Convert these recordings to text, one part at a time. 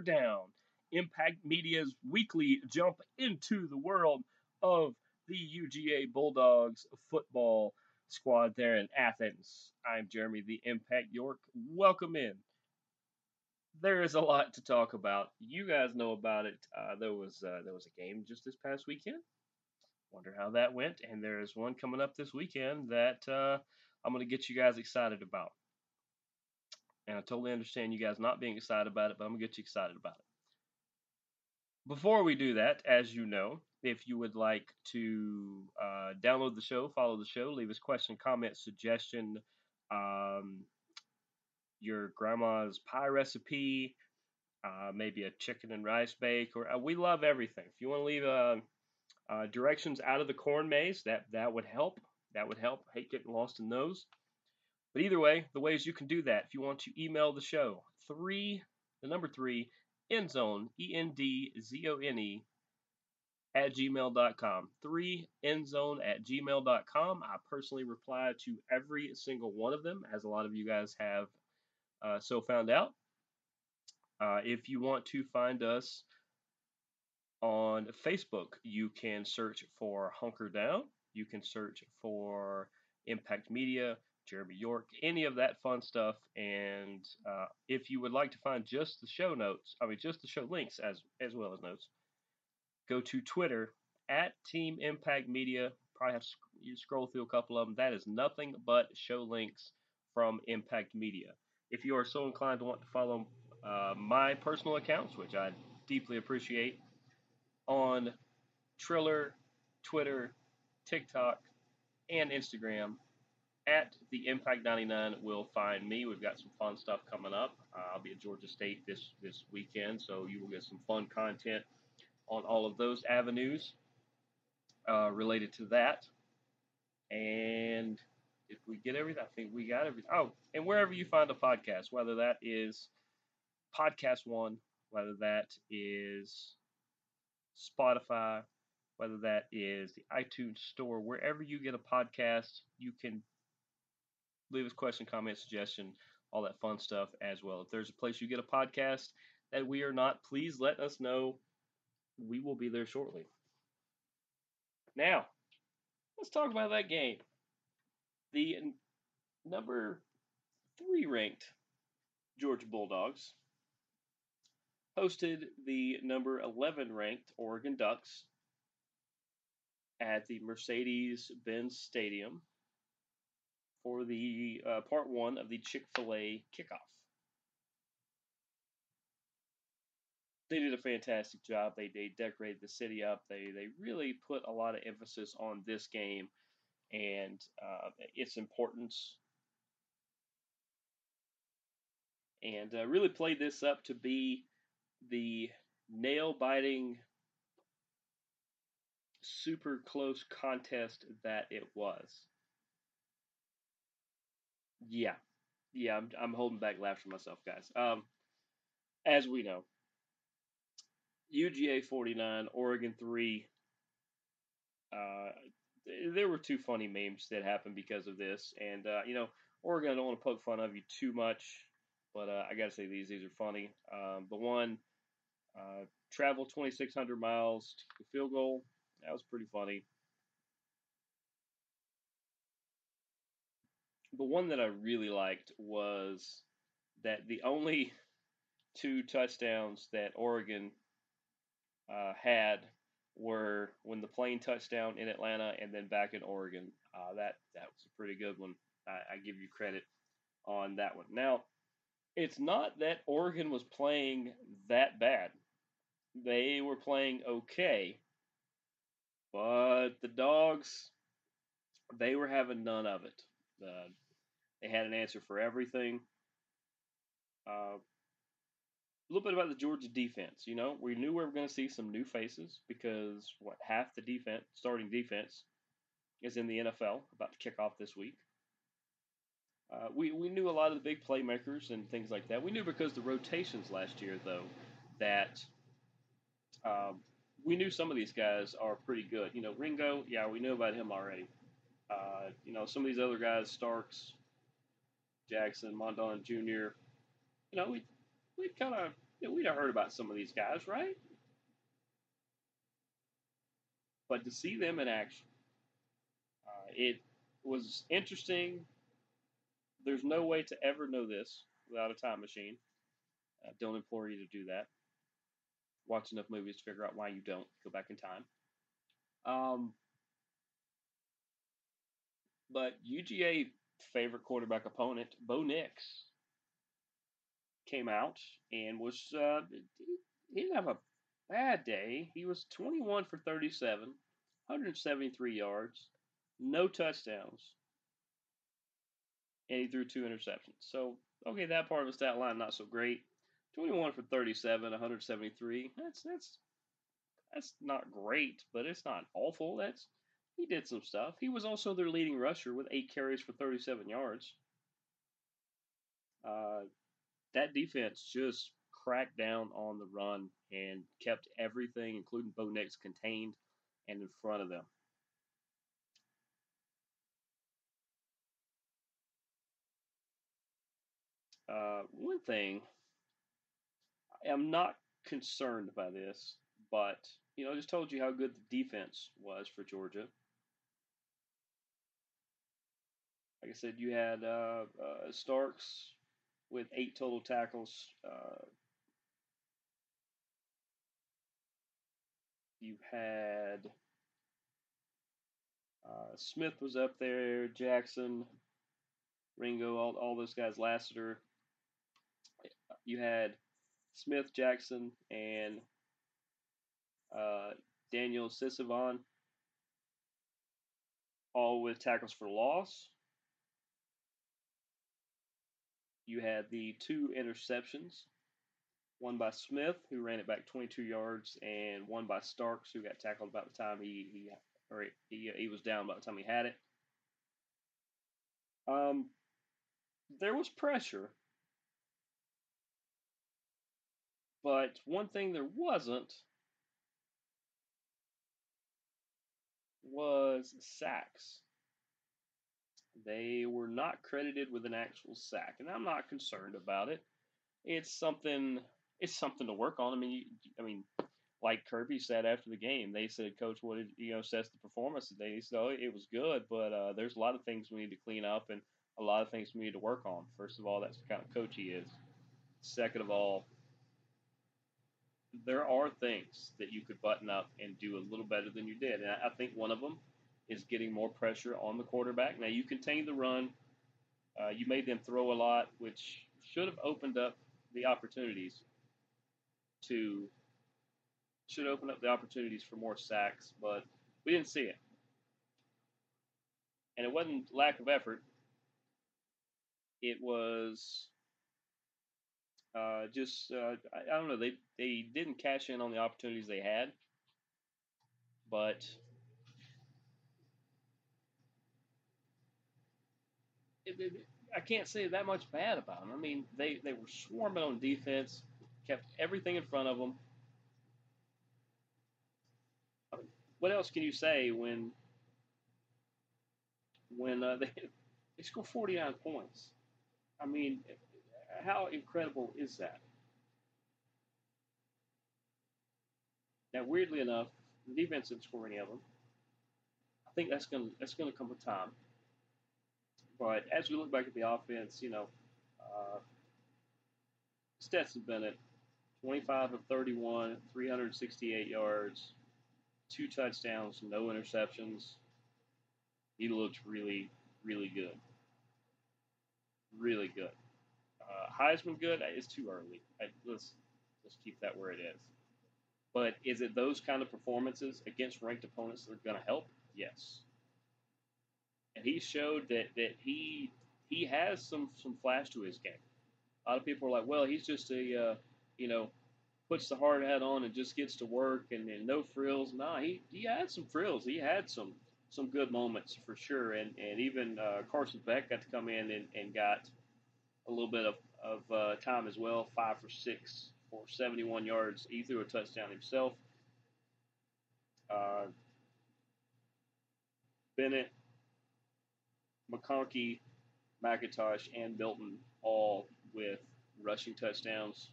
Down, Impact Media's weekly jump into the world of the UGA Bulldogs football squad there in Athens. I'm Jeremy the Impact York. Welcome in. There is a lot to talk about. You guys know about it. Uh, there was uh, there was a game just this past weekend. Wonder how that went. And there is one coming up this weekend that uh, I'm going to get you guys excited about. And I totally understand you guys not being excited about it, but I'm going to get you excited about it. Before we do that, as you know, if you would like to uh, download the show, follow the show, leave us question, comment, suggestion, um, your grandma's pie recipe, uh, maybe a chicken and rice bake, or uh, we love everything. If you want to leave uh, uh, directions out of the corn maze, that that would help. That would help. I hate getting lost in those. But either way, the ways you can do that, if you want to email the show, three, the number three, endzone, E N D Z O N E, at gmail.com. Three endzone at gmail.com. I personally reply to every single one of them, as a lot of you guys have uh, so found out. Uh, if you want to find us on Facebook, you can search for Hunker Down. You can search for Impact Media. Jeremy York, any of that fun stuff. And uh, if you would like to find just the show notes, I mean, just the show links as as well as notes, go to Twitter at Team Impact Media. Probably have to you scroll through a couple of them. That is nothing but show links from Impact Media. If you are so inclined to want to follow uh, my personal accounts, which I deeply appreciate, on Triller, Twitter, TikTok, and Instagram, at the Impact 99 will find me. We've got some fun stuff coming up. Uh, I'll be at Georgia State this this weekend, so you will get some fun content on all of those avenues uh, related to that. And if we get everything, I think we got everything. Oh, and wherever you find a podcast, whether that is Podcast One, whether that is Spotify, whether that is the iTunes Store, wherever you get a podcast, you can leave us question, comment, suggestion, all that fun stuff as well. If there's a place you get a podcast that we are not, please let us know. We will be there shortly. Now, let's talk about that game. The number three ranked Georgia Bulldogs hosted the number 11 ranked Oregon Ducks at the Mercedes Benz Stadium for the uh, part one of the Chick fil A kickoff. They did a fantastic job. They, they decorated the city up. They, they really put a lot of emphasis on this game and uh, its importance. And uh, really played this up to be the nail biting, super close contest that it was. Yeah, yeah, I'm, I'm holding back laughs for myself, guys. Um, as we know, UGA 49, Oregon 3. Uh, there were two funny memes that happened because of this, and uh, you know, Oregon, I don't want to poke fun of you too much, but uh, I got to say these these are funny. Um, the one, uh, travel 2,600 miles to field goal, that was pretty funny. The one that I really liked was that the only two touchdowns that Oregon uh, had were when the plane touched down in Atlanta and then back in Oregon. Uh, that that was a pretty good one. I, I give you credit on that one. Now, it's not that Oregon was playing that bad. They were playing okay, but the dogs, they were having none of it. Uh, they had an answer for everything. Uh, a little bit about the Georgia defense. You know, we knew we were going to see some new faces because what half the defense, starting defense, is in the NFL, about to kick off this week. Uh, we, we knew a lot of the big playmakers and things like that. We knew because the rotations last year, though, that um, we knew some of these guys are pretty good. You know, Ringo, yeah, we knew about him already. Uh, you know, some of these other guys, Starks, Jackson, Mondon Jr. You know, we we kind of we'd have heard about some of these guys, right? But to see them in action, uh, it was interesting. There's no way to ever know this without a time machine. Uh, don't implore you to do that. Watch enough movies to figure out why you don't go back in time. Um, but UGA favorite quarterback opponent, Bo Nix, came out and was uh, he didn't have a bad day. He was 21 for 37, 173 yards, no touchdowns, and he threw two interceptions. So okay, that part of the stat line not so great. 21 for 37, 173. That's that's that's not great, but it's not awful. That's he did some stuff. He was also their leading rusher with eight carries for 37 yards. Uh, that defense just cracked down on the run and kept everything, including Bo Nix, contained and in front of them. Uh, one thing, I'm not concerned by this, but you know, I just told you how good the defense was for Georgia. Like I said, you had uh, uh, Starks with eight total tackles. Uh, you had uh, Smith was up there, Jackson, Ringo, all, all those guys, Lassiter. You had Smith, Jackson, and uh, Daniel Sisavon, all with tackles for loss. You had the two interceptions, one by Smith, who ran it back 22 yards, and one by Starks, who got tackled about the time he he or he, he was down by the time he had it. Um, there was pressure, but one thing there wasn't was sacks. They were not credited with an actual sack, and I'm not concerned about it. It's something. It's something to work on. I mean, I mean, like Kirby said after the game, they said, "Coach, what did you know assess the performance today?" He said, "Oh, it was good, but uh, there's a lot of things we need to clean up and a lot of things we need to work on." First of all, that's the kind of coach he is. Second of all, there are things that you could button up and do a little better than you did. And I think one of them is getting more pressure on the quarterback. Now, you contained the run. Uh, you made them throw a lot, which should have opened up the opportunities to should open up the opportunities for more sacks, but we didn't see it. And it wasn't lack of effort. It was uh, just uh, I, I, don't know. They they didn't cash in on the opportunities they had, but it, it, I can't say that much bad about them. I mean, they they were swarming on defense, kept everything in front of them. what else can you say when when uh, they they score 49 points? I mean, how incredible is that? Now, weirdly enough, the defense didn't score any of them. I think that's to that's to come with time. But as we look back at the offense, you know, uh, Stetson Bennett, 25 of 31, 368 yards, two touchdowns, no interceptions. He looked really, really good. Really good. Uh, Heisman good It's too early. I, let's let's keep that where it is. But is it those kind of performances against ranked opponents that are going to help? Yes. And he showed that that he he has some some flash to his game. A lot of people are like, well, he's just a uh, you know puts the hard hat on and just gets to work and, and no frills. Nah, he he had some frills. He had some some good moments for sure. And and even uh, Carson Beck got to come in and, and got a little bit of, of uh, time as well, five for six for 71 yards. He threw a touchdown himself. Uh, Bennett, McConkey, McIntosh, and Milton all with rushing touchdowns.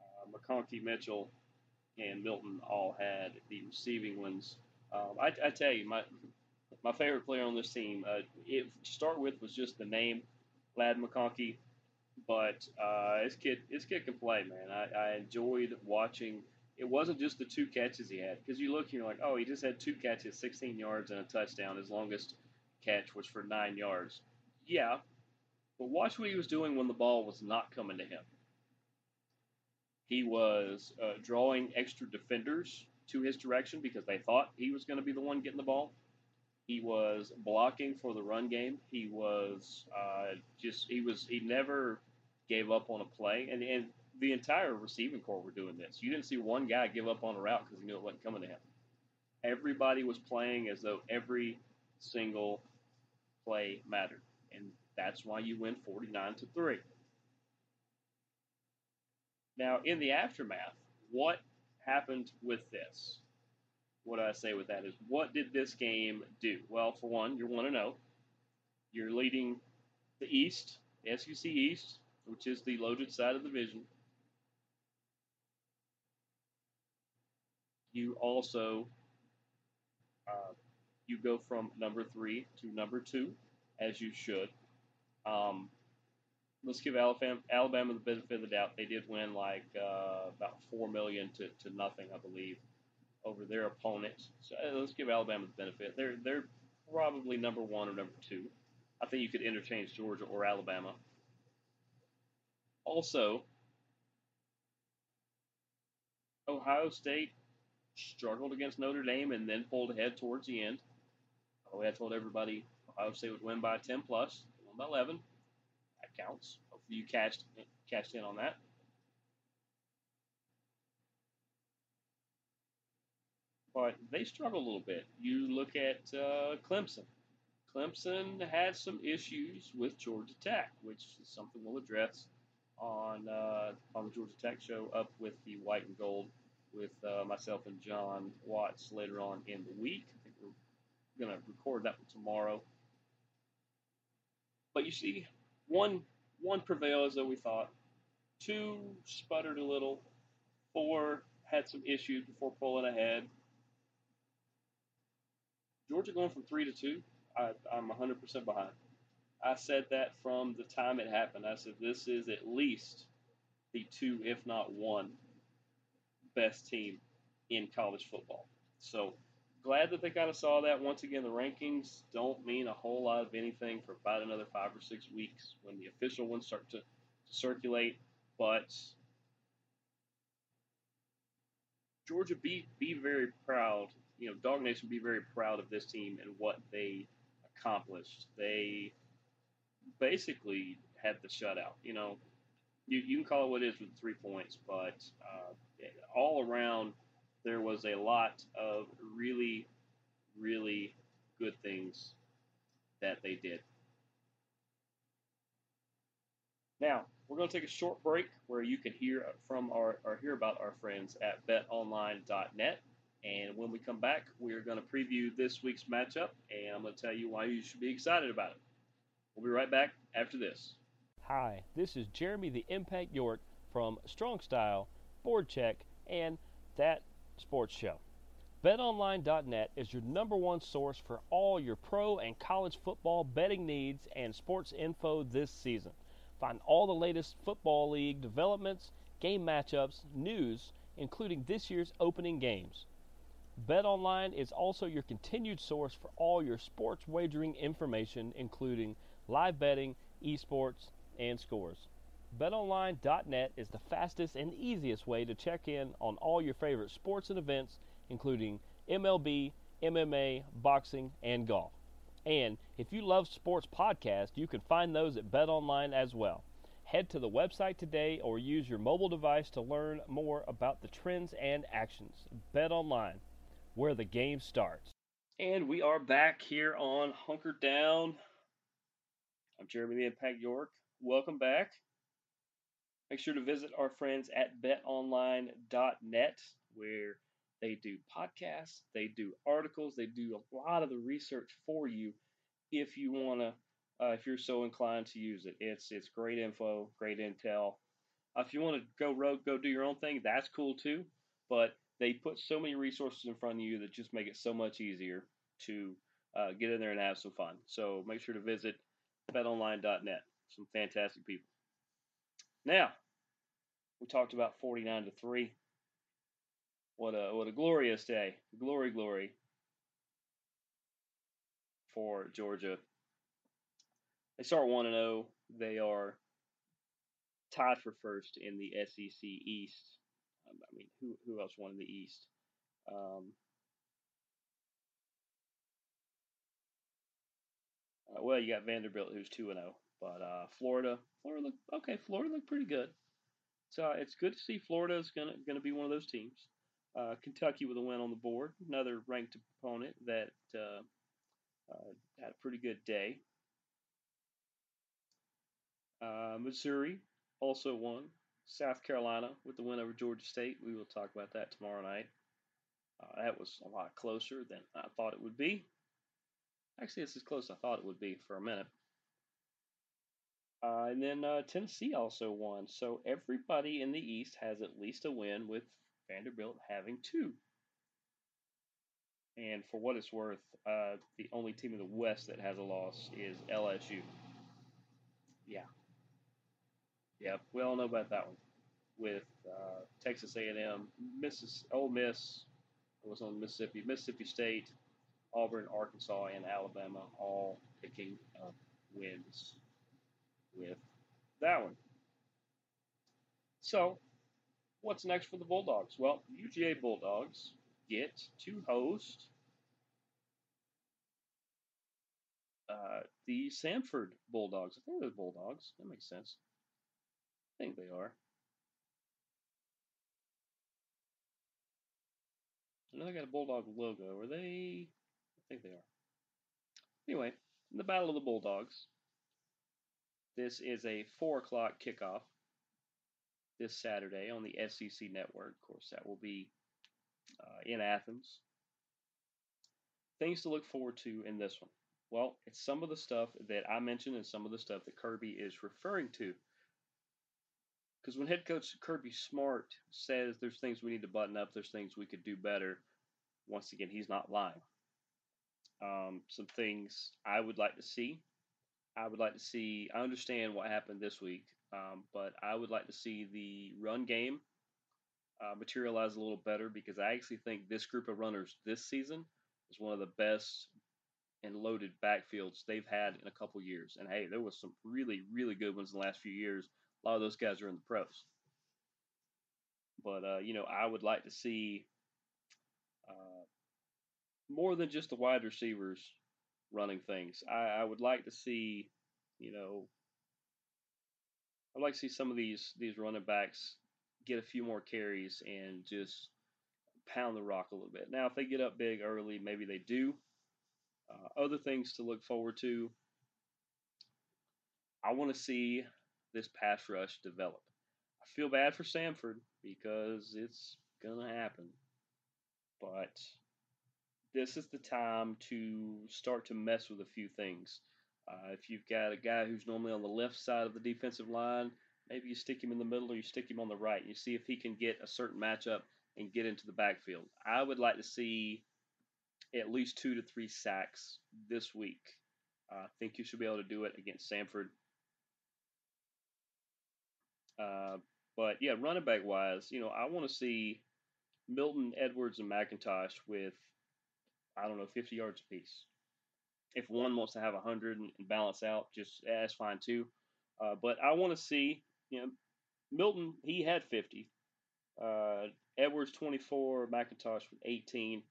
uh, McConkey, Mitchell, and Milton all had the receiving ones. Um, I, I, tell you, my my favorite player on this team, uh, it, to start with, was just the name, Ladd McConkey. But uh, this kid, this kid can play, man. I, I enjoyed watching. It wasn't just the two catches he had, because you look and you're like, oh, he just had two catches, 16 yards and a touchdown. His longest catch was for nine yards. Yeah, but watch what he was doing when the ball was not coming to him. He was uh, drawing extra defenders to his direction because they thought he was going to be the one getting the ball. He was blocking for the run game. He was uh, just he was he never gave up on a play, and and the entire receiving corps were doing this. You didn't see one guy give up on a route because he knew it wasn't coming to him. Everybody was playing as though every single play mattered, and that's why you win 49 to 3. Now, in the aftermath, what happened with this? What I say with that is, what did this game do? Well, for one, you're 1 0. You're leading the East, SEC East, which is the loaded side of the division. You also uh, you go from number three to number two, as you should. Um, let's give Alabama, Alabama the benefit of the doubt. They did win like uh, about four million to, to nothing, I believe, over their opponents. So uh, let's give Alabama the benefit. They're they're probably number one or number two. I think you could interchange Georgia or Alabama. Also, Ohio State struggled against Notre Dame and then pulled ahead towards the end. Oh, I told everybody Ohio State would win by 10 plus, won by 11. That counts. Hopefully you cashed cashed in on that. But they struggle a little bit. You look at uh, Clemson. Clemson had some issues with Georgia Tech, which is something we'll address on uh, on the Georgia Tech show up with the white and gold with uh, myself and John Watts later on in the week. Going to record that one tomorrow. But you see, one one prevailed as though we thought. Two sputtered a little. Four had some issues before pulling ahead. Georgia going from three to two. I, I'm 100% behind. I said that from the time it happened. I said this is at least the two, if not one, best team in college football. So glad that they kind of saw that. Once again, the rankings don't mean a whole lot of anything for about another five or six weeks when the official ones start to, to circulate. But Georgia, be be very proud. You know, Dog Nation, be very proud of this team and what they accomplished. They basically had the shutout. You know, you, you can call it what it is with three points, but uh, all around there was a lot of really, really good things that they did. Now, we're going to take a short break where you can hear from our or hear about our friends at betonline.net. And when we come back, we're going to preview this week's matchup, and I'm going to tell you why you should be excited about it. We'll be right back after this. Hi, this is Jeremy the Impact York from Strong Style, Board Check, and That Sports Show. BetOnline.net is your number one source for all your pro and college football betting needs and sports info this season. Find all the latest football league developments, game matchups, news, including this year's opening games. BetOnline is also your continued source for all your sports wagering information, including live betting, esports, and scores. BetOnline.net is the fastest and easiest way to check in on all your favorite sports and events, including MLB, MMA, boxing, and golf. And if you love sports podcasts, you can find those at BetOnline as well. Head to the website today or use your mobile device to learn more about the trends and actions. BetOnline, where the game starts. And we are back here on Hunker Down. I'm Jeremy the Impact York welcome back. Make sure to visit our friends at betonline.net where they do podcasts, they do articles, they do a lot of the research for you if you want to, uh, if you're so inclined to use it. It's it's great info, great intel. Uh, if you want to go rogue, go do your own thing, that's cool too. But they put so many resources in front of you that just make it so much easier to uh, get in there and have some fun. So make sure to visit betonline.net. Some fantastic people. Now, we talked about 49 to 3. What a what a glorious day. Glory, glory for Georgia. They start 1 and 0. They are tied for first in the SEC East. Um, I mean, who who else won in the East? Um, uh, well, you got Vanderbilt, who's two and zero, but uh, Florida, Florida looked okay. Florida looked pretty good. So it's good to see Florida is gonna gonna be one of those teams. Uh, Kentucky with a win on the board, another ranked opponent that uh, uh had a pretty good day. Uh, Missouri also won. South Carolina with the win over Georgia State. We will talk about that tomorrow night. Uh, that was a lot closer than I thought it would be. Actually, it's as close as I thought it would be for a minute. Uh, and then uh, Tennessee also won. So everybody in the East has at least a win, with Vanderbilt having two. And for what it's worth, uh, the only team in the West that has a loss is LSU. Yeah, yeah, we all know about that one. With uh, Texas A&M, Missis, Ole Miss was on Mississippi, Mississippi State, Auburn, Arkansas, and Alabama all picking up wins with that one. So, what's next for the Bulldogs? Well, UGA Bulldogs get to host uh, the Samford Bulldogs. I think they're Bulldogs. That makes sense. I think they are. I know they got a Bulldog logo. Are they? I think they are. Anyway, the Battle of the Bulldogs. This is a 4 o'clock kickoff this Saturday on the SEC network. Of course, that will be uh, in Athens. Things to look forward to in this one. Well, it's some of the stuff that I mentioned and some of the stuff that Kirby is referring to because when head coach Kirby Smart says there's things we need to button up, there's things we could do better. Once again, he's not lying. Um, some things I would like to see. I would like to see. I understand what happened this week, um, but I would like to see the run game uh, materialize a little better because I actually think this group of runners this season is one of the best and loaded backfields they've had in a couple years. And hey, there was some really, really good ones in the last few years a lot of those guys are in the pros. But uh, you know, I would like to see uh, more than just the wide receivers running things. I, I would like to see, you know, I'd like to see some of these these running backs get a few more carries and just pound the rock a little bit. Now, if they get up big early, maybe they do. Uh, other things to look forward to. I want to see this pass rush develop. I feel bad for Samford because it's to happen. But this is the time to start to mess with a few things. Uh, if you've got a guy who's normally on the left side of the defensive line, maybe you stick him in the middle or you stick him on the right. And you see if he can get a certain matchup and get into the backfield. I would like to see at least two to three sacks this week. I think you should be able to do it against Samford. Uh, but yeah, running back wise, you know, I want to see Milton, Edwards, and McIntosh with, I don't know, 50 yards apiece. If one wants to have 100 and, balance out, just that's fine too. Uh, but I want to see, you know, Milton, he had 50. Uh, Edwards 24, McIntosh 18.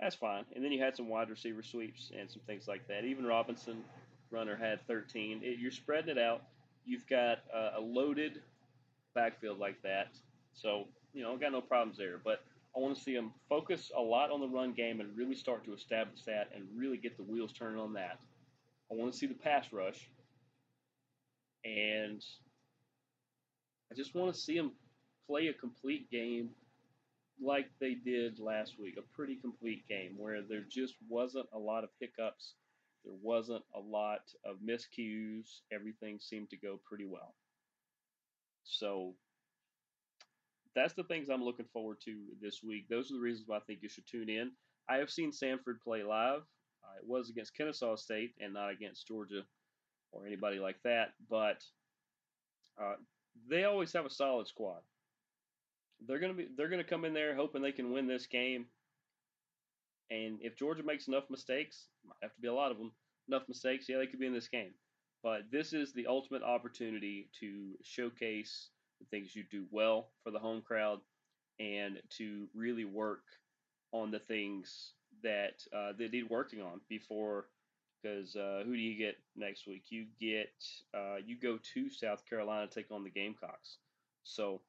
That's fine. And then you had some wide receiver sweeps and some things like that. Even Robinson, runner, had 13. It, you're spreading it out. You've got uh, a loaded backfield like that. So, you know, I got no problems there. But I want to see them focus a lot on the run game and really start to establish that and really get the wheels turning on that. I want to see the pass rush. And I just want to see them play a complete game like they did last week, a pretty complete game where there just wasn't a lot of hiccups. There wasn't a lot of miscues. Everything seemed to go pretty well. So that's the things I'm looking forward to this week. Those are the reasons why I think you should tune in. I have seen Samford play live. Uh, it was against Kennesaw State and not against Georgia or anybody like that, but uh, they always have a solid squad. They're gonna be they're gonna come in there hoping they can win this game. And if Georgia makes enough mistakes, might have to be a lot of them, enough mistakes, yeah, they could be in this game. But this is the ultimate opportunity to showcase the things you do well for the home crowd and to really work on the things that uh, they need working on before. Because uh, who do you get next week? You get uh, you go to South Carolina take on the Gamecocks. So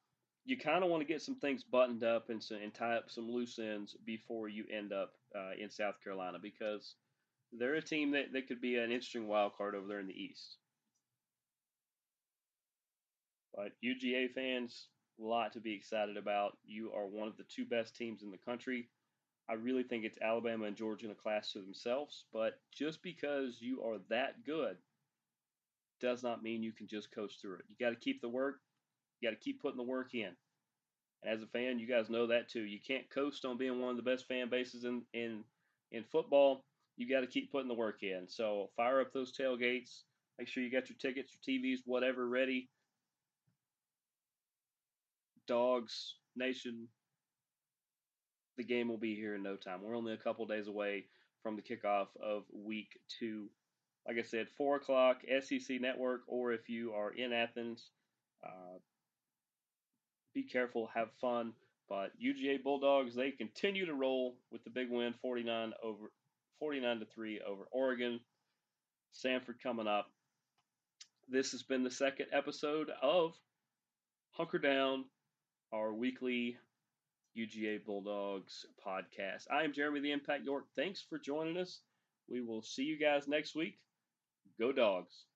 you kind of want to get some things buttoned up and, and tie up some loose ends before you end up uh, in South Carolina because they're a team that, that could be an interesting wild card over there in the East. But UGA fans, a lot to be excited about. You are one of the two best teams in the country. I really think it's Alabama and Georgia in a class to themselves, but just because you are that good does not mean you can just coach through it. You got to keep the work, you got to keep putting the work in. And as a fan, you guys know that too. You can't coast on being one of the best fan bases in in in football. You got to keep putting the work in. So fire up those tailgates. Make sure you got your tickets, your TVs, whatever ready. Dogs Nation. The game will be here in no time. We're only a couple days away from the kickoff of week two. Like I said, four o'clock SEC Network, or if you are in Athens, uh, be careful, have fun. But UGA Bulldogs, they continue to roll with the big win, 49 over 49 to 3 over Oregon. Samford coming up. This has been the second episode of Hunker Down, our weekly UGA Bulldogs podcast. I am Jeremy the Impact York. Thanks for joining us. We will see you guys next week. Go Dogs.